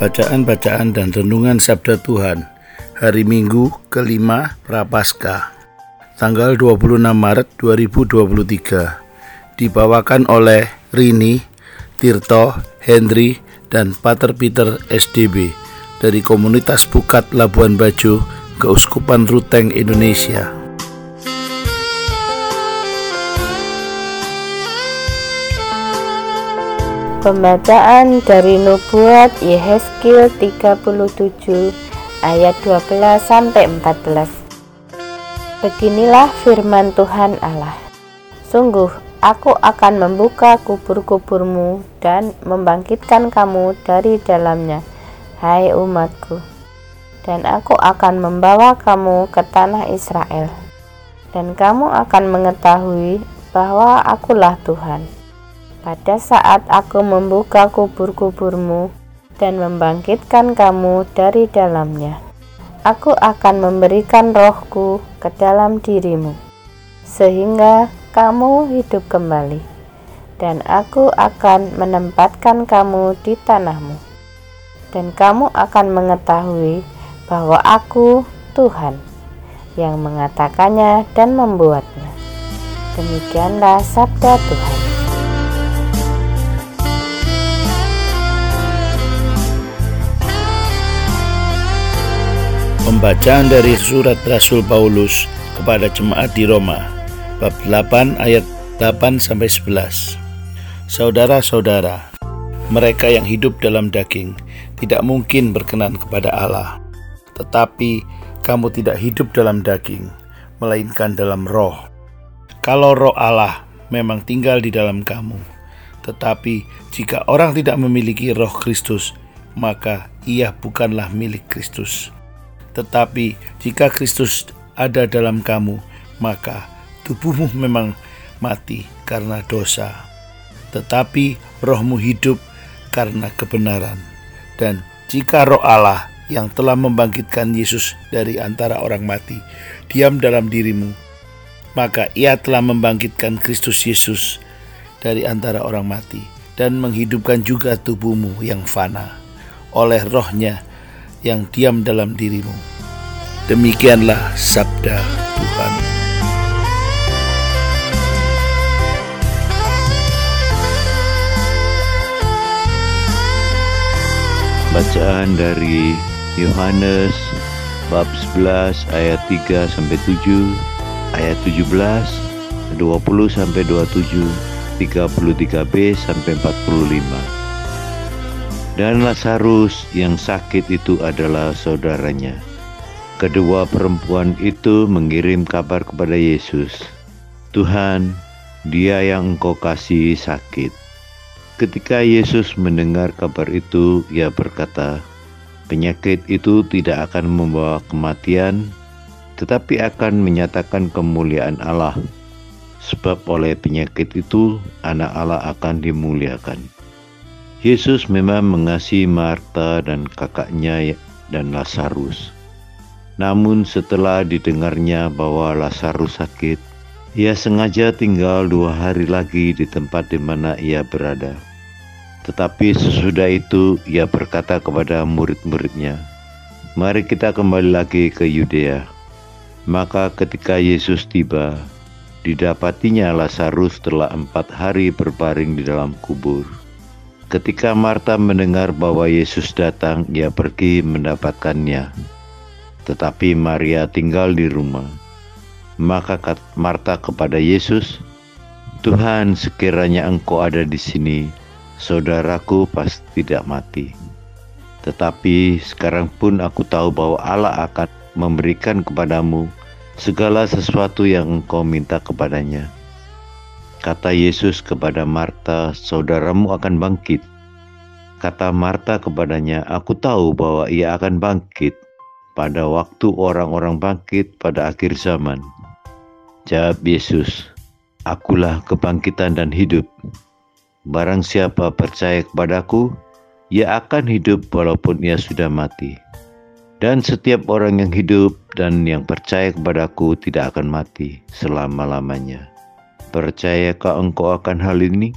Bacaan-bacaan dan renungan Sabda Tuhan Hari Minggu kelima Prapaskah Tanggal 26 Maret 2023 Dibawakan oleh Rini, Tirto, Henry, dan Pater Peter SDB dari Komunitas Bukat Labuan Bajo, Keuskupan Ruteng, Indonesia. Pembacaan dari Nubuat Yehezkiel 37 ayat 12 sampai 14. Beginilah firman Tuhan Allah. Sungguh aku akan membuka kubur-kuburmu dan membangkitkan kamu dari dalamnya, hai umatku. Dan aku akan membawa kamu ke tanah Israel. Dan kamu akan mengetahui bahwa akulah Tuhan pada saat aku membuka kubur-kuburmu dan membangkitkan kamu dari dalamnya. Aku akan memberikan rohku ke dalam dirimu, sehingga kamu hidup kembali, dan aku akan menempatkan kamu di tanahmu, dan kamu akan mengetahui bahwa aku Tuhan yang mengatakannya dan membuatnya. Demikianlah sabda Tuhan. Pembacaan dari surat Rasul Paulus kepada jemaat di Roma bab 8 ayat 8 sampai 11. Saudara-saudara, mereka yang hidup dalam daging tidak mungkin berkenan kepada Allah. Tetapi kamu tidak hidup dalam daging, melainkan dalam roh. Kalau roh Allah memang tinggal di dalam kamu, tetapi jika orang tidak memiliki roh Kristus, maka ia bukanlah milik Kristus. Tetapi jika Kristus ada dalam kamu, maka tubuhmu memang mati karena dosa, tetapi rohmu hidup karena kebenaran. Dan jika roh Allah yang telah membangkitkan Yesus dari antara orang mati diam dalam dirimu, maka ia telah membangkitkan Kristus Yesus dari antara orang mati dan menghidupkan juga tubuhmu yang fana oleh rohnya yang diam dalam dirimu. Demikianlah sabda Tuhan. Bacaan dari Yohanes bab 11 ayat 3 sampai 7, ayat 17, 20 sampai 27, 33b sampai 45. Dan Lazarus yang sakit itu adalah saudaranya. Kedua perempuan itu mengirim kabar kepada Yesus, "Tuhan, dia yang engkau kasih sakit." Ketika Yesus mendengar kabar itu, ia berkata, "Penyakit itu tidak akan membawa kematian, tetapi akan menyatakan kemuliaan Allah, sebab oleh penyakit itu Anak Allah akan dimuliakan." Yesus memang mengasihi Marta dan kakaknya dan Lazarus. Namun setelah didengarnya bahwa Lazarus sakit, ia sengaja tinggal dua hari lagi di tempat di mana ia berada. Tetapi sesudah itu ia berkata kepada murid-muridnya, Mari kita kembali lagi ke Yudea. Maka ketika Yesus tiba, didapatinya Lazarus telah empat hari berbaring di dalam kubur. Ketika Marta mendengar bahwa Yesus datang, ia pergi mendapatkannya. Tetapi Maria tinggal di rumah. Maka Marta kepada Yesus, "Tuhan, sekiranya Engkau ada di sini, saudaraku pasti tidak mati. Tetapi sekarang pun aku tahu bahwa Allah akan memberikan kepadamu segala sesuatu yang engkau minta kepadanya. Kata Yesus kepada Marta, saudaramu akan bangkit. Kata Marta kepadanya, aku tahu bahwa ia akan bangkit pada waktu orang-orang bangkit pada akhir zaman. Jawab Yesus, akulah kebangkitan dan hidup. Barang siapa percaya kepadaku, ia akan hidup walaupun ia sudah mati. Dan setiap orang yang hidup dan yang percaya kepadaku tidak akan mati selama-lamanya. Percayakah engkau akan hal ini?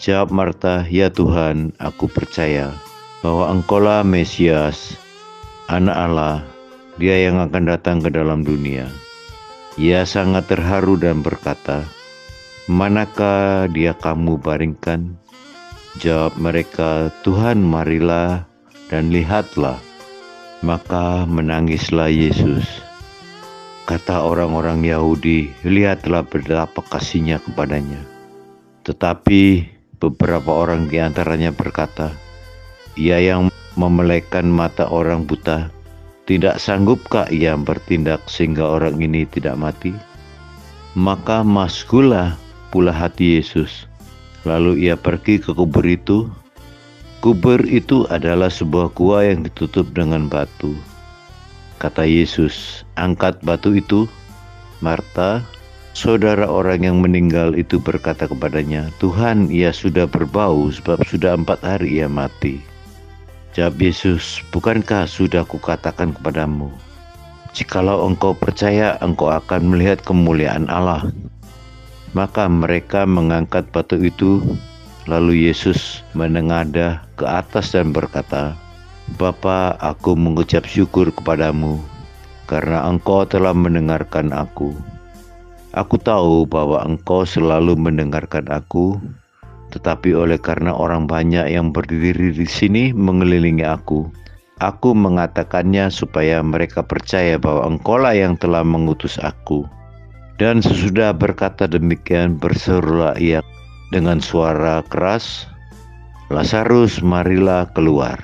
Jawab Marta, Ya Tuhan, aku percaya bahwa engkaulah Mesias, anak Allah, dia yang akan datang ke dalam dunia. Ia sangat terharu dan berkata, Manakah dia kamu baringkan? Jawab mereka, Tuhan marilah dan lihatlah. Maka menangislah Yesus. Kata orang-orang Yahudi, lihatlah betapa kasihnya kepadanya. Tetapi beberapa orang di antaranya berkata, ia yang memelekan mata orang buta, tidak sanggupkah ia bertindak sehingga orang ini tidak mati? Maka maskulah pula hati Yesus. Lalu ia pergi ke kubur itu. Kubur itu adalah sebuah gua yang ditutup dengan batu Kata Yesus, angkat batu itu. Marta, saudara orang yang meninggal itu berkata kepadanya, Tuhan, ia sudah berbau sebab sudah empat hari ia mati. Jawab Yesus, bukankah sudah kukatakan kepadamu, jikalau engkau percaya, engkau akan melihat kemuliaan Allah. Maka mereka mengangkat batu itu, lalu Yesus menengadah ke atas dan berkata, Bapa, aku mengucap syukur kepadamu karena engkau telah mendengarkan aku. Aku tahu bahwa engkau selalu mendengarkan aku, tetapi oleh karena orang banyak yang berdiri di sini mengelilingi aku, aku mengatakannya supaya mereka percaya bahwa engkaulah yang telah mengutus aku. Dan sesudah berkata demikian berserulah ia dengan suara keras, Lazarus marilah keluar.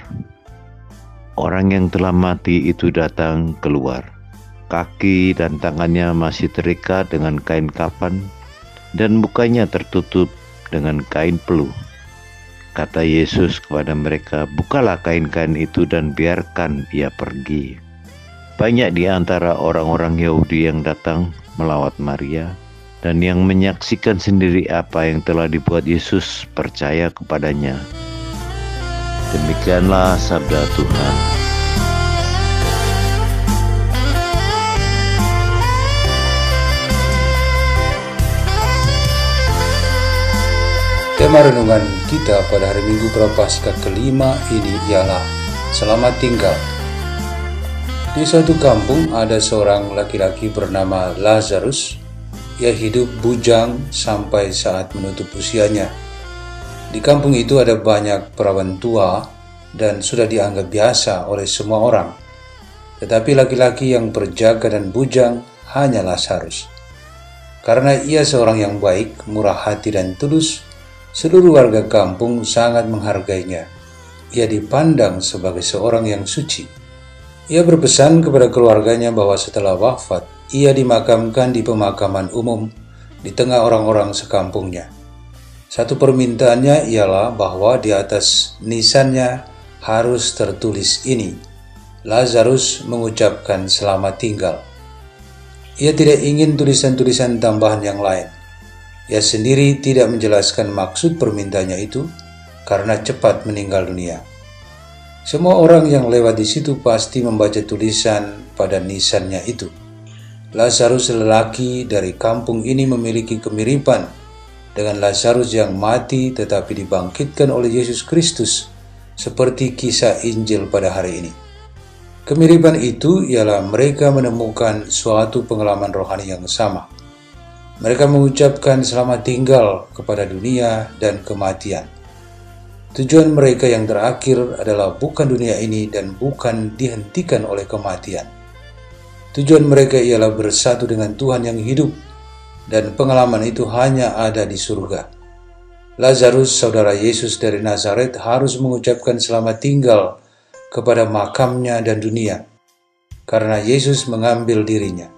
Orang yang telah mati itu datang keluar. Kaki dan tangannya masih terikat dengan kain kafan dan mukanya tertutup dengan kain peluh. Kata Yesus kepada mereka, "Bukalah kain-kain itu dan biarkan ia pergi." Banyak di antara orang-orang Yahudi yang datang melawat Maria dan yang menyaksikan sendiri apa yang telah dibuat Yesus percaya kepadanya. Demikianlah sabda Tuhan. Tema renungan kita pada hari Minggu Prapaskah kelima ini ialah Selamat Tinggal. Di suatu kampung ada seorang laki-laki bernama Lazarus. Ia hidup bujang sampai saat menutup usianya di kampung itu ada banyak perawan tua dan sudah dianggap biasa oleh semua orang. Tetapi laki-laki yang berjaga dan bujang hanyalah Lazarus. Karena ia seorang yang baik, murah hati dan tulus, seluruh warga kampung sangat menghargainya. Ia dipandang sebagai seorang yang suci. Ia berpesan kepada keluarganya bahwa setelah wafat, ia dimakamkan di pemakaman umum di tengah orang-orang sekampungnya. Satu permintaannya ialah bahwa di atas nisannya harus tertulis ini. Lazarus mengucapkan selamat tinggal. Ia tidak ingin tulisan-tulisan tambahan yang lain. Ia sendiri tidak menjelaskan maksud permintaannya itu karena cepat meninggal dunia. Semua orang yang lewat di situ pasti membaca tulisan pada nisannya itu. Lazarus lelaki dari kampung ini memiliki kemiripan dengan Lazarus yang mati tetapi dibangkitkan oleh Yesus Kristus seperti kisah Injil pada hari ini. Kemiripan itu ialah mereka menemukan suatu pengalaman rohani yang sama. Mereka mengucapkan selamat tinggal kepada dunia dan kematian. Tujuan mereka yang terakhir adalah bukan dunia ini dan bukan dihentikan oleh kematian. Tujuan mereka ialah bersatu dengan Tuhan yang hidup dan pengalaman itu hanya ada di surga. Lazarus, saudara Yesus dari Nazaret, harus mengucapkan selamat tinggal kepada makamnya dan dunia, karena Yesus mengambil dirinya.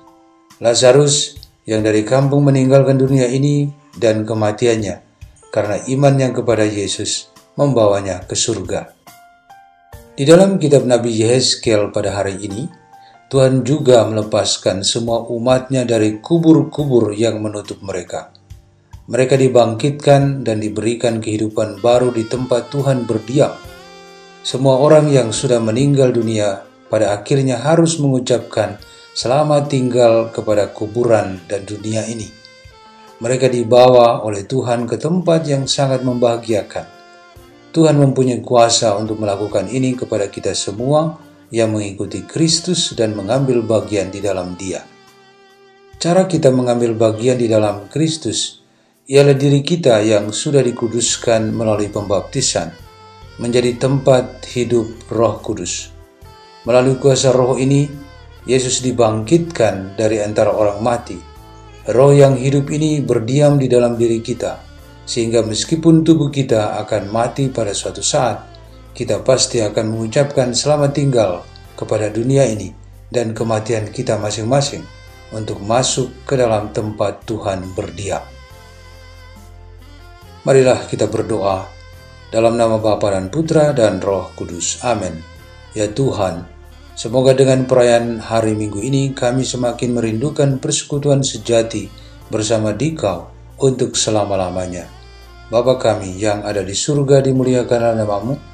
Lazarus yang dari kampung meninggalkan dunia ini dan kematiannya karena imannya kepada Yesus membawanya ke surga. Di dalam kitab Nabi Yehezkiel pada hari ini, Tuhan juga melepaskan semua umatnya dari kubur-kubur yang menutup mereka. Mereka dibangkitkan dan diberikan kehidupan baru di tempat Tuhan berdiam. Semua orang yang sudah meninggal dunia pada akhirnya harus mengucapkan selamat tinggal kepada kuburan dan dunia ini. Mereka dibawa oleh Tuhan ke tempat yang sangat membahagiakan. Tuhan mempunyai kuasa untuk melakukan ini kepada kita semua yang mengikuti Kristus dan mengambil bagian di dalam Dia. Cara kita mengambil bagian di dalam Kristus ialah diri kita yang sudah dikuduskan melalui pembaptisan, menjadi tempat hidup Roh Kudus. Melalui kuasa Roh ini, Yesus dibangkitkan dari antara orang mati. Roh yang hidup ini berdiam di dalam diri kita, sehingga meskipun tubuh kita akan mati pada suatu saat, kita pasti akan mengucapkan selamat tinggal kepada dunia ini dan kematian kita masing-masing untuk masuk ke dalam tempat Tuhan berdiam. Marilah kita berdoa dalam nama Bapa dan Putra dan Roh Kudus. Amin. Ya Tuhan, semoga dengan perayaan hari Minggu ini kami semakin merindukan persekutuan sejati bersama Dikau untuk selama-lamanya. Bapa kami yang ada di surga dimuliakanlah namamu,